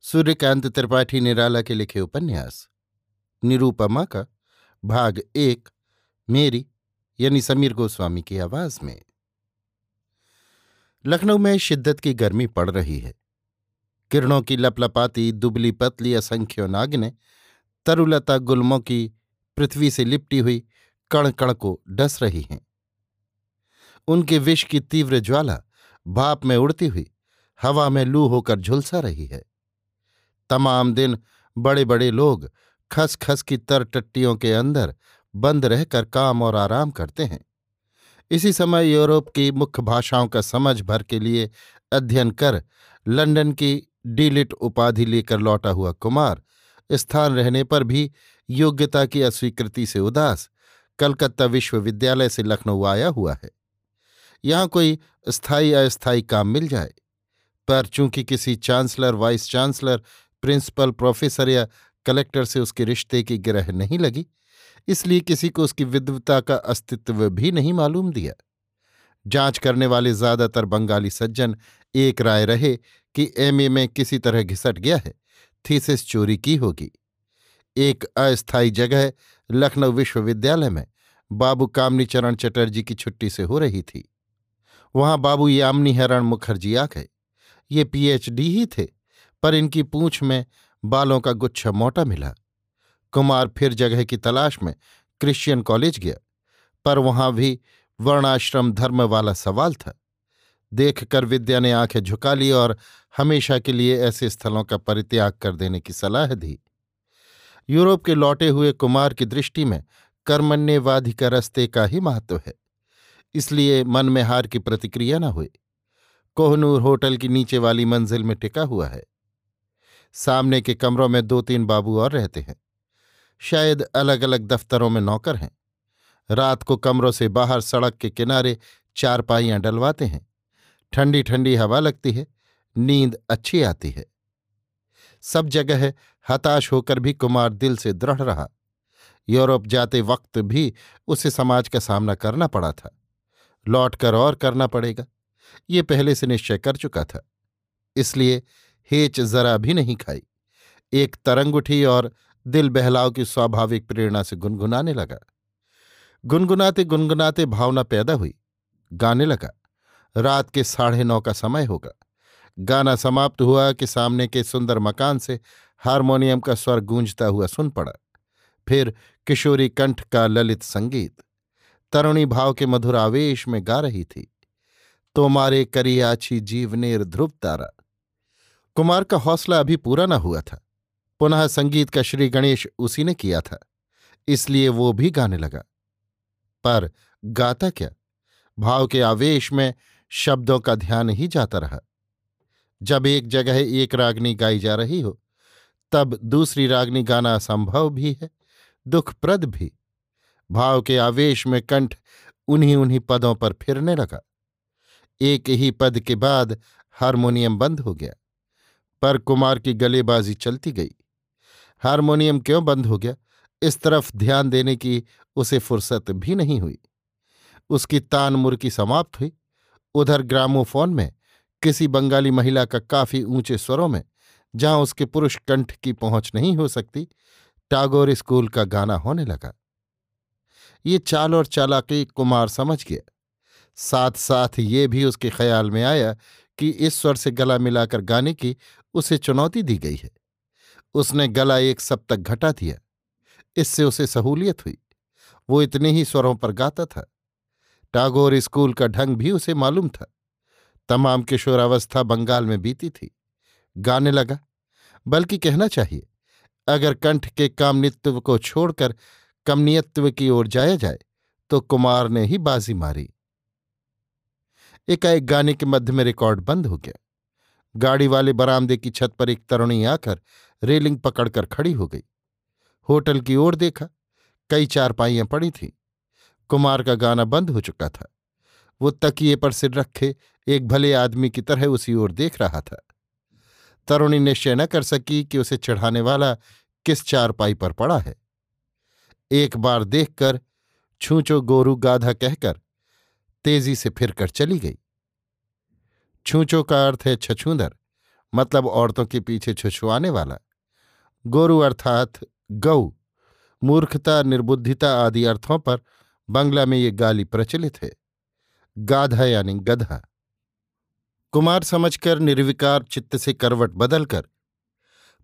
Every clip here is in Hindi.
सूर्यकांत त्रिपाठी निराला के लिखे उपन्यास। निरूपमा का भाग एक, मेरी, यानी समीर गोस्वामी की आवाज़ में। लखनऊ में शिद्दत की गर्मी पड़ रही है। किरणों की लपलपाती, दुबली पतली, असंख्य नागिनें, तरुलता गुलमों की पृथ्वी से लिपटी हुई कण कण को डस रही हैं। उनके विष की तीव्र ज्वाला भाप में उड़ती हुई, हवा में लू होकर झुलसा रही है। तमाम दिन बड़े बड़े लोग खस खस की तर टट्टियों के अंदर बंद रहकर काम और आराम करते हैं। इसी समय यूरोप की मुख्य भाषाओं का समझ भर के लिए अध्ययन कर लंदन की डीलिट उपाधि लेकर लौटा हुआ कुमार स्थान रहने पर भी योग्यता की अस्वीकृति से उदास कलकत्ता विश्वविद्यालय से लखनऊ आया हुआ है। यहाँ कोई स्थायी अस्थायी काम मिल जाए। पर चूँकि किसी chancellor, vice chancellor principal professor या कलेक्टर से उसके रिश्ते की गिरह नहीं लगी, इसलिए किसी को उसकी विद्वता का अस्तित्व भी नहीं मालूम दिया। जाँच करने वाले ज़्यादातर बंगाली सज्जन एक राय रहे कि एमए में किसी तरह घिसट गया है, थीसिस चोरी की होगी। एक अस्थायी जगह लखनऊ विश्वविद्यालय में बाबू कामनी चरण चटर्जी की छुट्टी से हो रही थी। वहाँ बाबू यामिनी हरण मुखर्जी आ गए। ये पीएचडी ही थे। पर इनकी पूंछ में बालों का गुच्छा मोटा मिला। कुमार फिर जगह की तलाश में क्रिश्चियन कॉलेज गया, पर वहाँ भी वर्णाश्रम धर्म वाला सवाल था। देखकर विद्या ने आँखें झुका ली और हमेशा के लिए ऐसे स्थलों का परित्याग कर देने की सलाह दी। यूरोप के लौटे हुए कुमार की दृष्टि में कर्मण्यवादी का रस्ते का ही महत्व है, इसलिए मन में हार की प्रतिक्रिया न हुई कोहनूर होटल की नीचे वाली मंजिल में टिका हुआ है। सामने के कमरों में दो तीन बाबू और रहते हैं। शायद अलग अलग दफ्तरों में नौकर हैं। रात को कमरों से बाहर सड़क के किनारे चार पाइयाँ डलवाते हैं। ठंडी ठंडी हवा लगती है। नींद अच्छी आती है। सब जगह हताश होकर भी कुमार दिल से दृढ़ रहा। यूरोप जाते वक्त भी उसे समाज का सामना करना पड़ा था। लौटकर और करना पड़ेगा। ये पहले से निश्चय कर चुका था। इसलिए हेच जरा भी नहीं खाई। एक तरंग उठी और दिल बहलाव की स्वाभाविक प्रेरणा से गुनगुनाने लगा। गुनगुनाते गुनगुनाते भावना पैदा हुई। गाने लगा। रात के साढ़े नौ का समय होगा। गाना समाप्त हुआ कि सामने के सुंदर मकान से हारमोनियम का स्वर गूंजता हुआ सुन पड़ा। फिर किशोरी कंठ का ललित संगीत। तरुणी भाव के मधुर आवेश में गा रही थी। तो मारे करियाछी जीवनेर ध्रुव तारा। कुमार का हौसला अभी पूरा न हुआ था। पुनः संगीत का श्री गणेश उसी ने किया था, इसलिए वो भी गाने लगा। पर गाता क्या? भाव के आवेश में शब्दों का ध्यान ही जाता रहा। जब एक जगह एक रागनी गाई जा रही हो, तब दूसरी रागनी गाना असंभव भी है, दुखप्रद भी। भाव के आवेश में कंठ उन्हीं उन्हीं पदों पर फिरने लगा। एक ही पद के बाद हारमोनियम बंद हो गया। पर कुमार की गलेबाजी चलती गई। हारमोनियम क्यों बंद हो गया? इस तरफ़ ध्यान देने की उसे फुर्सत भी नहीं हुई। उसकी तान मुर्की समाप्त हुई। उधर ग्रामोफोन में किसी बंगाली महिला का काफ़ी ऊँचे स्वरों में, जहाँ उसके पुरुष कंठ की पहुँच नहीं हो सकती, टागोर स्कूल का गाना होने लगा। ये चाल और चालाकी कुमार समझ गया। साथ साथ ये भी उसके ख्याल में आया कि इस स्वर से गला मिलाकर गाने की उसे चुनौती दी गई है। उसने गला एक सप्तक घटा दिया। इससे उसे सहूलियत हुई। वो इतने ही स्वरों पर गाता था। टागोर स्कूल का ढंग भी उसे मालूम था। तमाम किशोरावस्था बंगाल में बीती थी। गाने लगा। बल्कि कहना चाहिए, अगर कंठ के कामनित्व को छोड़कर कमनीयत्व की ओर जाया जाए तो कुमार ने ही बाजी मारी। एकाएक गाने के मध्य में रिकॉर्ड बंद हो गया। गाड़ी वाले बरामदे की छत पर एक तरुणी आकर रेलिंग पकड़कर खड़ी हो गई। होटल की ओर देखा, कई चारपाइयाँ पड़ी थीं। कुमार का गाना बंद हो चुका था। वो तकिए पर सिर रखे एक भले आदमी की तरह उसी ओर देख रहा था। तरुणी निश्चय न कर सकी कि उसे चढ़ाने वाला किस चारपाई पर पड़ा है। एक बार देखकर छूचो गोरू गाधा कहकर तेज़ी से फिरकर चली गई। छूचो का अर्थ है छछूंदर मतलब औरतों के पीछे छुछुआने वाला। गोरु अर्थात गौ मूर्खता, निर्बुद्धिता आदि अर्थों पर बंगला में ये गाली प्रचलित है। गाधा यानी गधा। कुमार समझकर निर्विकार चित्त से करवट बदलकर,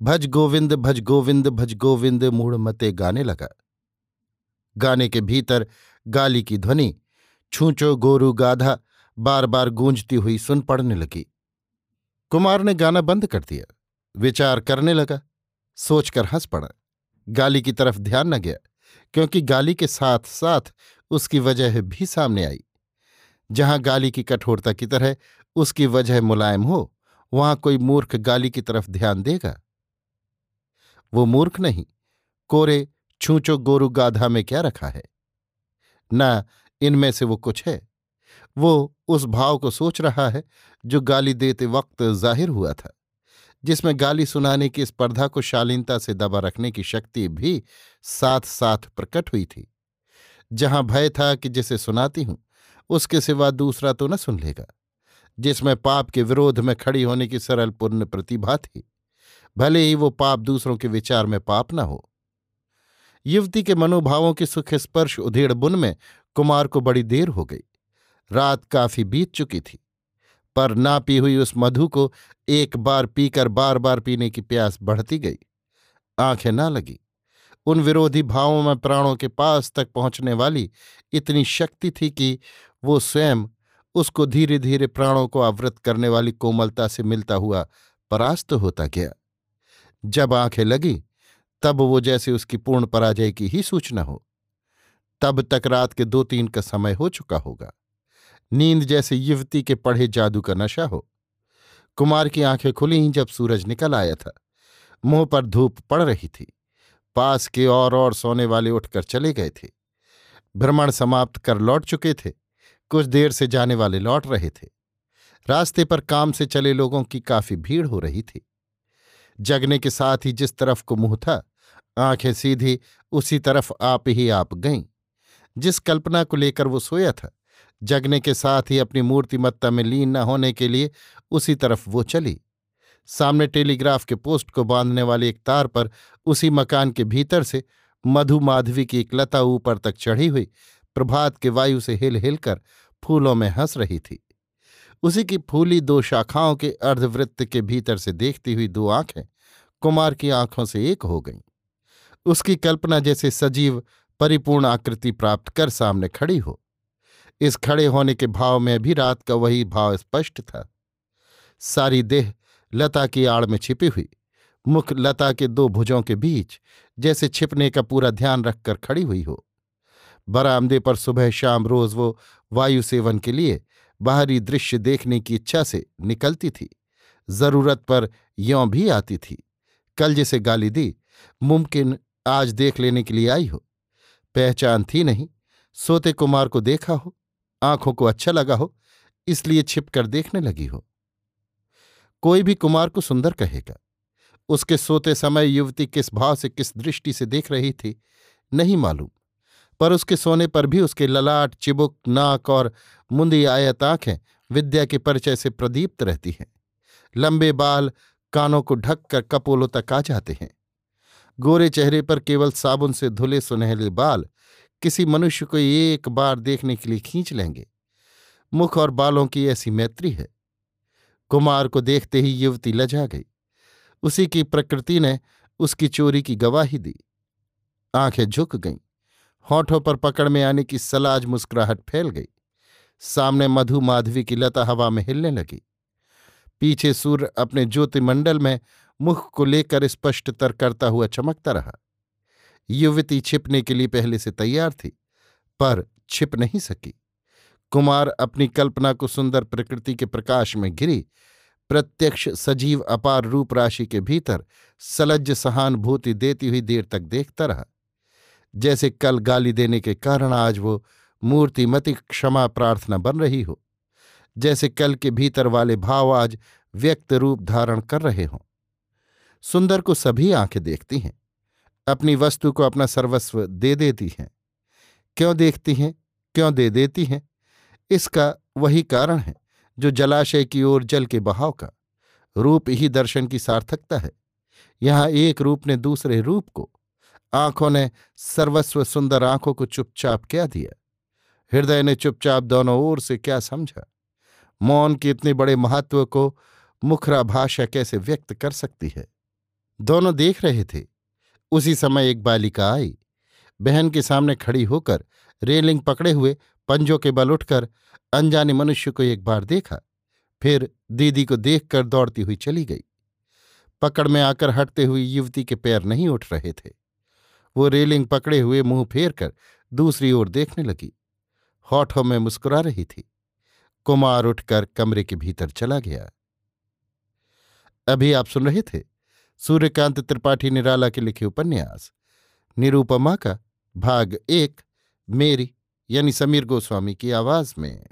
भज गोविंद भज गोविंद भज गोविंद, मूढ़ मते गाने लगा। गाने के भीतर गाली की ध्वनि छूचो गोरु गाधा बार बार गूंजती हुई सुन पड़ने लगी। कुमार ने गाना बंद कर दिया। विचार करने लगा। सोचकर हंस पड़ा। गाली की तरफ़ ध्यान न गया, क्योंकि गाली के साथ साथ उसकी वजह भी सामने आई। जहाँ गाली की कठोरता की तरह उसकी वजह मुलायम हो, वहाँ कोई मूर्ख गाली की तरफ़ ध्यान देगा। वो मूर्ख नहीं, कोरे छूचो गोरु गाधा में क्या रखा है? न, इनमें से वो कुछ है। वो उस भाव को सोच रहा है जो गाली देते वक्त ज़ाहिर हुआ था, जिसमें गाली सुनाने की स्पर्धा को शालीनता से दबा रखने की शक्ति भी साथ साथ प्रकट हुई थी। जहाँ भय था कि जिसे सुनाती हूँ, उसके सिवा दूसरा तो न सुन लेगा, जिसमें पाप के विरोध में खड़ी होने की सरल पूर्ण प्रतिभा थी, भले ही वो पाप दूसरों के विचार में पाप न हो। युवती के मनोभावों के सुख स्पर्श उधेड़ बुन में कुमार को बड़ी देर हो गई। रात काफ़ी बीत चुकी थी, पर ना पी हुई उस मधु को एक बार पीकर बार बार पीने की प्यास बढ़ती गई। आँखें ना लगी। उन विरोधी भावों में प्राणों के पास तक पहुँचने वाली इतनी शक्ति थी कि वो स्वयं उसको धीरे धीरे प्राणों को आवृत करने वाली कोमलता से मिलता हुआ परास्त होता गया। जब आँखें लगी, तब वो जैसे उसकी पूर्ण पराजय की ही सूचना हो। तब तक रात के दो तीन का समय हो चुका होगा। नींद जैसे युवती के पढ़े जादू का नशा हो। कुमार की आँखें खुली ही जब सूरज निकल आया था। मुँह पर धूप पड़ रही थी। पास के और और सोने वाले उठकर चले गए थे। भ्रमण समाप्त कर लौट चुके थे। कुछ देर से जाने वाले लौट रहे थे। रास्ते पर काम से चले लोगों की काफ़ी भीड़ हो रही थी। जगने के साथ ही जिस तरफ़ को मुँह था, आँखें सीधी उसी तरफ़ आप ही आप गईं। जिस कल्पना को लेकर वो सोया था जगने के साथ ही अपनी मूर्तिमत्ता में लीन न होने के लिए उसी तरफ़ वो चली। सामने टेलीग्राफ के पोस्ट को बांधने वाली एक तार पर उसी मकान के भीतर से मधु माधवी की एक लता ऊपर तक चढ़ी हुई प्रभात के वायु से हिल हिलकर फूलों में हंस रही थी। उसी की फूली दो शाखाओं के अर्धवृत्त के भीतर से देखती हुई दो आँखें कुमार की आँखों से एक हो गईं। उसकी कल्पना जैसे सजीव परिपूर्ण आकृति प्राप्त कर सामने खड़ी हो। इस खड़े होने के भाव में भी रात का वही भाव स्पष्ट था। सारी देह लता की आड़ में छिपी हुई, मुख लता के दो भुजों के बीच, जैसे छिपने का पूरा ध्यान रखकर खड़ी हुई हो। बरामदे पर सुबह शाम रोज वो वायु सेवन के लिए बाहरी दृश्य देखने की इच्छा से निकलती थी। ज़रूरत पर यों भी आती थी। कल जिसे गाली दी, मुमकिन आज देख लेने के लिए आई हो। पहचान थी नहीं, सोते कुमार को देखा हो। आँखों को अच्छा लगा हो, इसलिए छिपकर देखने लगी हो। कोई भी कुमार को सुंदर कहेगा, उसके सोते समय युवती किस भाव से, किस दृष्टि से देख रही थी, नहीं मालूम, पर उसके सोने पर भी उसके ललाट, चिबुक, नाक और मुंदी आयत आँखें विद्या के परिचय से प्रदीप्त रहती हैं। लंबे बाल कानों को ढक कर कपोलों तक आ जाते हैं। गोरे चेहरे पर केवल साबुन से धुले सुनहले बाल किसी मनुष्य को एक बार देखने के लिए खींच लेंगे। मुख और बालों की ऐसी मैत्री है। कुमार को देखते ही युवती लजा गई। उसी की प्रकृति ने उसकी चोरी की गवाही दी। आँखें झुक गईं। होठों पर पकड़ में आने की सलाज मुस्कुराहट फैल गई। सामने मधु माधवी की लता हवा में हिलने लगी। पीछे सूर्य अपने ज्योतिमंडल में मुख को लेकर स्पष्टतर करता हुआ चमकता रहा। युवती छिपने के लिए पहले से तैयार थी, पर छिप नहीं सकी। कुमार अपनी कल्पना को सुंदर प्रकृति के प्रकाश में घिरी। प्रत्यक्ष, सजीव, अपार रूप राशि के भीतर सलज्ज सहानुभूति देती हुई देर तक देखता रहा। जैसे कल गाली देने के कारण आज वो मूर्तिमति क्षमा प्रार्थना बन रही हो, जैसे कल के भीतर वाले भाव आज व्यक्त रूप धारण कर रहे हों। सुंदर को सभी आँखें देखती हैं। अपनी वस्तु को अपना सर्वस्व दे देती हैं। क्यों देखती हैं? क्यों दे देती हैं? इसका वही कारण है, जो जलाशय की ओर जल के बहाव का रूप ही दर्शन की सार्थकता है। यहाँ एक रूप ने दूसरे रूप को, आँखों ने सर्वस्व सुंदर आँखों को चुपचाप क्या दिया? हृदय ने चुपचाप दोनों ओर से क्या समझा? मौन के इतने बड़े महत्व को मुखरा भाषा कैसे व्यक्त कर सकती है? दोनों देख रहे थे। उसी समय एक बालिका आई। बहन के सामने खड़ी होकर रेलिंग पकड़े हुए पंजों के बल उठकर अनजाने मनुष्य को एक बार देखा, फिर दीदी को देखकर दौड़ती हुई चली गई। पकड़ में आकर हटते हुए युवती के पैर नहीं उठ रहे थे। वो रेलिंग पकड़े हुए मुँह फेर कर दूसरी ओर देखने लगी। होठों में मुस्कुरा रही थी। कुमार उठकर कमरे के भीतर चला गया। अभी आप सुन रहे थे सूर्यकांत त्रिपाठी निराला के लिखे उपन्यास। निरूपमा का भाग एक, मेरी, यानी समीर गोस्वामी की आवाज़ में।